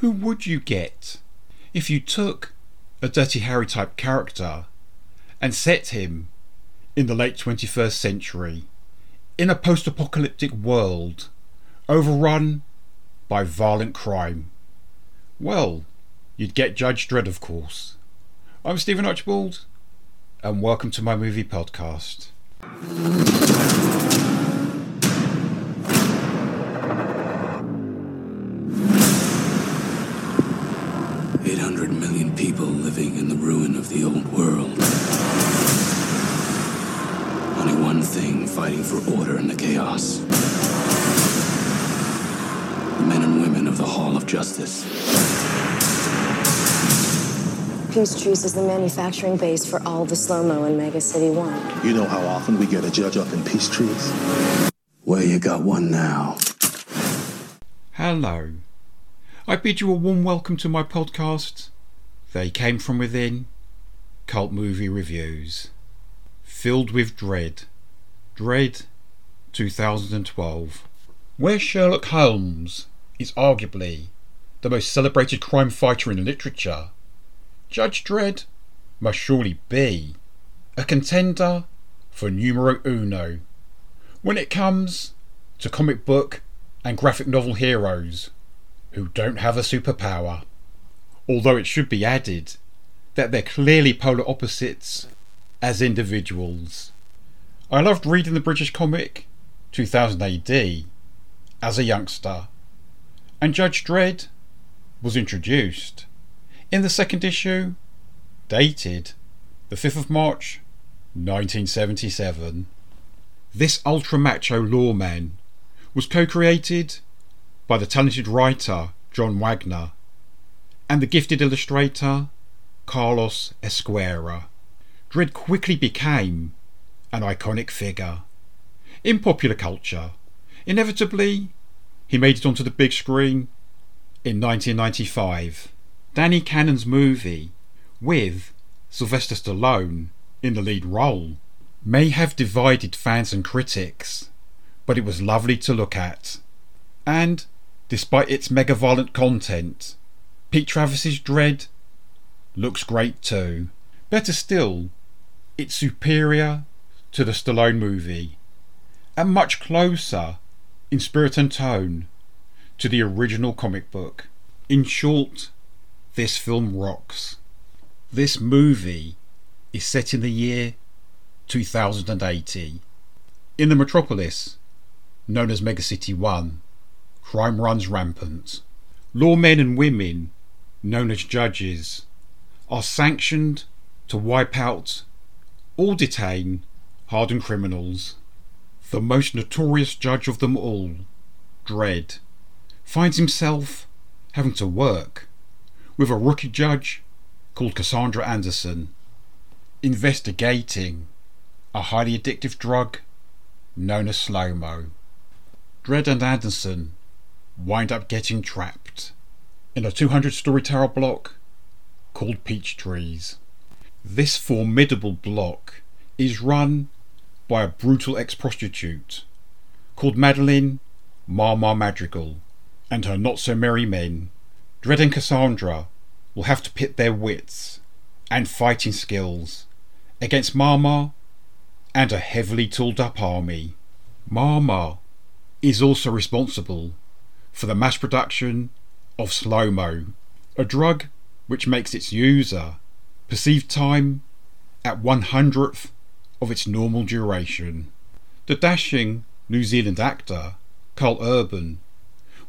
Who would you get if you took a Dirty Harry type character and set him in the late 21st century in a post apocalyptic world overrun by violent crime? Well, you'd get Judge Dredd, of course. I'm Stephen Archibald, and welcome to my movie podcast. Eight hundred million people living in the ruin of the old world. Only one thing fighting for order in the chaos. The men and women of the Hall of Justice. Peace Peachtrees is the manufacturing base for all the slow-mo in Mega City 1. You know how often we get a judge up in Peace Peachtrees? Well, you got one now. Hello. I bid you a warm welcome to my podcast. They came from within. Cult movie reviews. Filled with dread. Dredd 2012. Where Sherlock Holmes is arguably the most celebrated crime fighter in literature, Judge Dredd must surely be a contender for numero uno when it comes to comic book and graphic novel heroes who don't have a superpower. Although it should be added that they're clearly polar opposites as individuals. I loved reading the British comic 2000 AD as a youngster, and Judge Dredd was introduced in the second issue, dated the 5th of March 1977. This ultra macho lawman was co created by the talented writer John Wagner and the gifted illustrator Carlos Ezquerra. Dredd quickly became an iconic figure in popular culture. Inevitably, he made it onto the big screen in 1995. Danny Cannon's movie, with Sylvester Stallone in the lead role, may have divided fans and critics, but it was lovely to look at. And despite its mega violent content. Pete Travis's Dredd looks great too. Better still, it's superior to the Stallone movie and much closer in spirit and tone to the original comic book. In short, this film rocks. This movie is set in the year 2080 in the metropolis known as Megacity 1 crime runs rampant. Lawmen and women, known as judges, are sanctioned to wipe out or detain hardened criminals. The most notorious judge of them all, Dredd, finds himself having to work with a rookie judge called Cassandra Anderson, investigating a highly addictive drug known as slow mo. Dredd and Anderson wind up getting trapped in a 200 story tower block called Peach Trees. This formidable block is run by a brutal ex prostitute called Madeline Ma-Ma Madrigal and her not so merry men. Dredd and Cassandra will have to pit their wits and fighting skills against Ma-Ma and a heavily tooled up army. Ma-Ma is also responsible for the mass production of slow mo, a drug which makes its user perceive time at one hundredth of its normal duration. The dashing New Zealand actor, Karl Urban,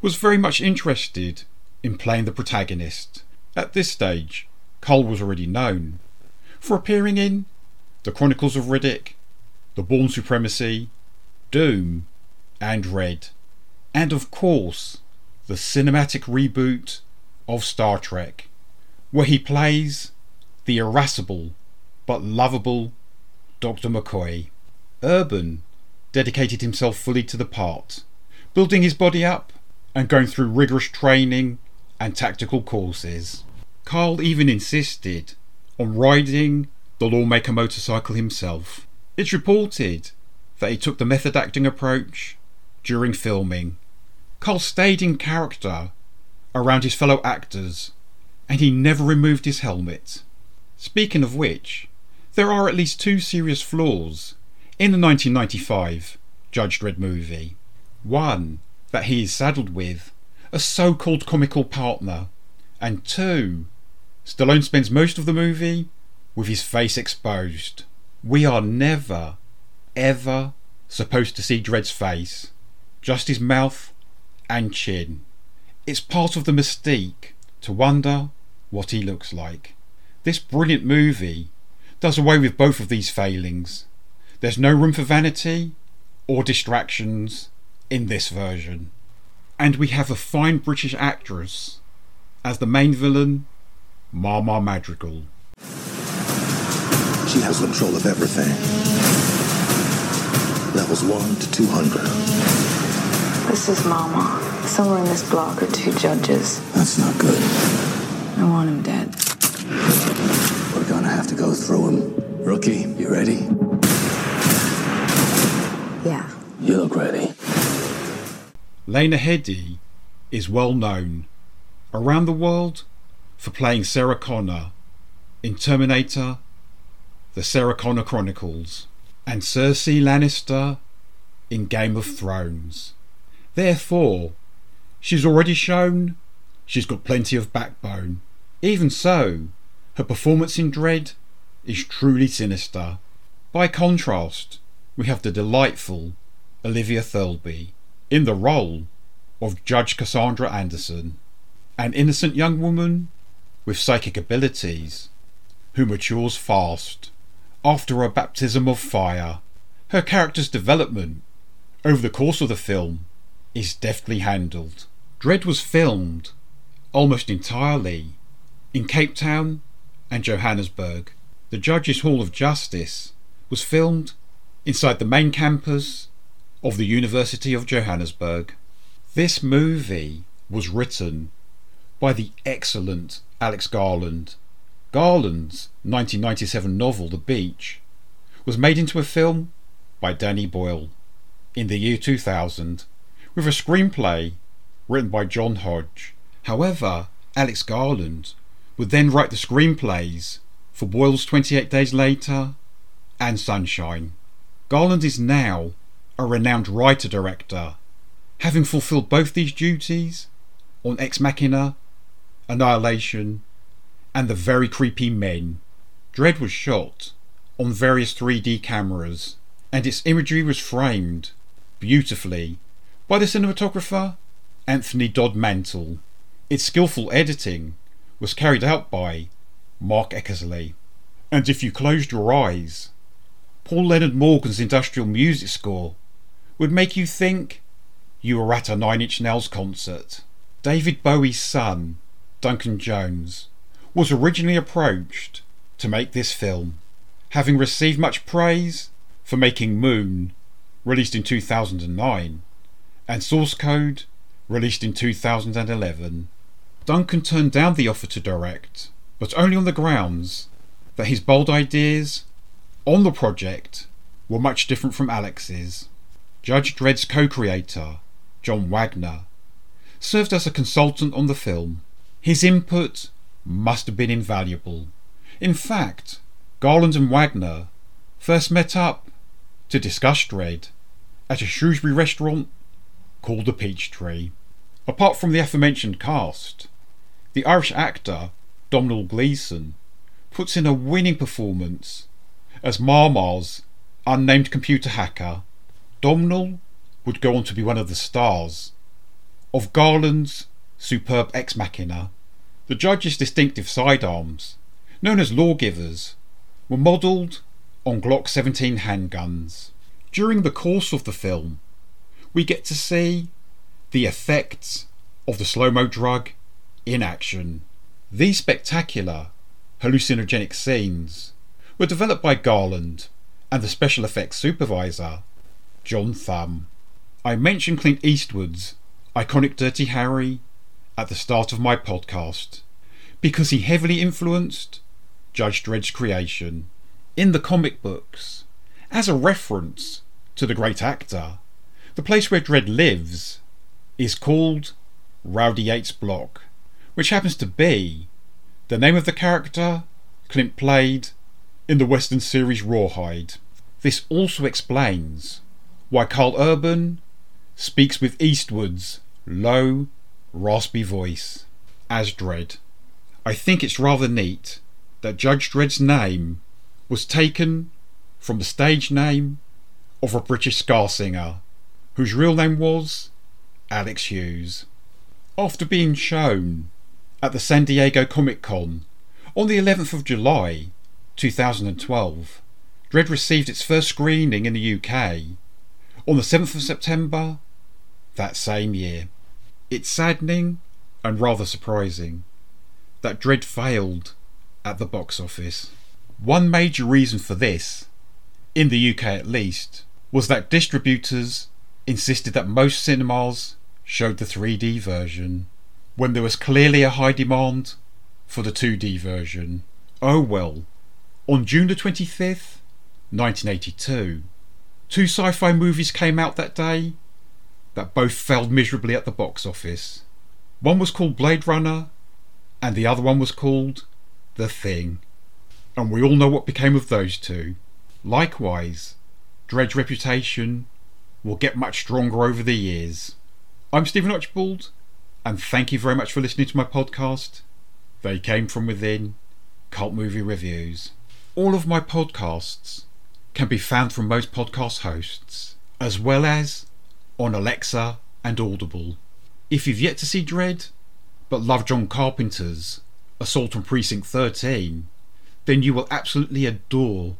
was very much interested in playing the protagonist. At this stage, Karl was already known for appearing in The Chronicles of Riddick, The Bourne Supremacy, Doom, and Red and of course, the cinematic reboot of Star Trek, where he plays the irascible but lovable Dr. McCoy. Urban dedicated himself fully to the part, building his body up and going through rigorous training and tactical courses. Karl even insisted on riding the Lawmaster motorcycle himself. It's reported that he took the method acting approach during filming Karl stayed in character around his fellow actors, and he never removed his helmet. Speaking of which, there are at least two serious flaws in the 1995 Judge Dredd movie. One, that he is saddled with a so called comical partner, and two, Stallone spends most of the movie with his face exposed. We are never, ever supposed to see Dredd's face, just his mouth and chin. It's part of the mystique to wonder what he looks like. This brilliant movie does away with both of these failings. There's no room for vanity or distractions in this version. And we have a fine British actress as the main villain, Mama Madrigal. She has control of everything. Levels 1 to 200. This is Mama. Somewhere in this block are two judges. That's not good. I want him dead. We're gonna have to go through him. Rookie, you ready? Yeah. You look ready. Lena Headey is well known around the world for playing Sarah Connor in Terminator, The Sarah Connor Chronicles, and Cersei Lannister in Game of Thrones. Therefore, she's already shown she's got plenty of backbone. Even so, her performance in Dredd is truly sinister. By contrast, we have the delightful Olivia Thirlby in the role of Judge Cassandra Anderson, an innocent young woman with psychic abilities who matures fast after a baptism of fire. Her character's development over the course of the film is deftly handled. Dredd was filmed almost entirely in Cape Town and Johannesburg. The Judges Hall of Justice was filmed inside the main campus of the University of Johannesburg. This movie was written by the excellent Alex Garland. Garland's 1997 novel The Beach was made into a film by Danny Boyle in the year 2000 with a screenplay written by John Hodge. However, Alex Garland would then write the screenplays for Boyle's 28 Days Later and Sunshine. Garland is now a renowned writer director, having fulfilled both these duties on Ex Machina, Annihilation, and The Very Creepy Men. Dredd was shot on various 3D cameras, and its imagery was framed beautifully by the cinematographer Anthony Dod Mantle. Its skillful editing was carried out by Mark Eckersley. And if you closed your eyes, Paul Leonard Morgan's industrial music score would make you think you were at a Nine Inch Nails concert. David Bowie's son, Duncan Jones, was originally approached to make this film, having received much praise for making Moon, released in 2009, and Source Code, released in 2011. Duncan turned down the offer to direct, but only on the grounds that his bold ideas on the project were much different from Alex's. Judge Dredd's co creator, John Wagner, served as a consultant on the film. His input must have been invaluable. In fact, Garland and Wagner first met up to discuss Dredd at a Shrewsbury restaurant called the Peachtree. Apart from the aforementioned cast, the Irish actor Domhnall Gleeson puts in a winning performance as Ma-Ma's unnamed computer hacker. Domhnall would go on to be one of the stars of Garland's superb Ex Machina. The judge's distinctive sidearms, known as lawgivers, were modelled on Glock 17 handguns. During the course of the film, we get to see the effects of the slow mo drug in action. These spectacular hallucinogenic scenes were developed by Garland and the special effects supervisor, John Thumb. I mentioned Clint Eastwood's iconic Dirty Harry at the start of my podcast because he heavily influenced Judge Dredd's creation. In the comic books, as a reference to the great actor, the place where Dredd lives is called Rowdy Yates' block, which happens to be the name of the character Clint played in the Western series Rawhide. This also explains why Karl Urban speaks with Eastwood's low, raspy voice as Dredd. I think it's rather neat that Judge Dredd's name was taken from the stage name of a British ska singer whose real name was Alex Hughes. After being shown at the San Diego Comic Con on the 11th of July 2012, Dredd received its first screening in the UK on the 7th of September that same year. It's saddening and rather surprising that Dredd failed at the box office. One major reason for this, in the UK at least, was that distributors insisted that most cinemas showed the 3D version when there was clearly a high demand for the 2D version. Oh well. On June the 25th, 1982, two sci fi movies came out that day that both failed miserably at the box office. One was called Blade Runner, and the other one was called The Thing. And we all know what became of those two. Likewise, Dredd's reputation will get much stronger over the years. I'm Stephen Archibald, and thank you very much for listening to my podcast. They came from within Cult Movie Reviews. All of my podcasts can be found from most podcast hosts, as well as on Alexa and Audible. If you've yet to see Dredd, but love John Carpenter's Assault on Precinct 13, then you will absolutely adore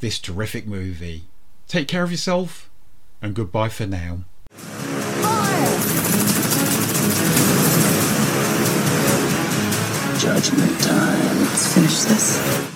this terrific movie. Take care of yourself, and goodbye for now. Judgment time. Let's finish this.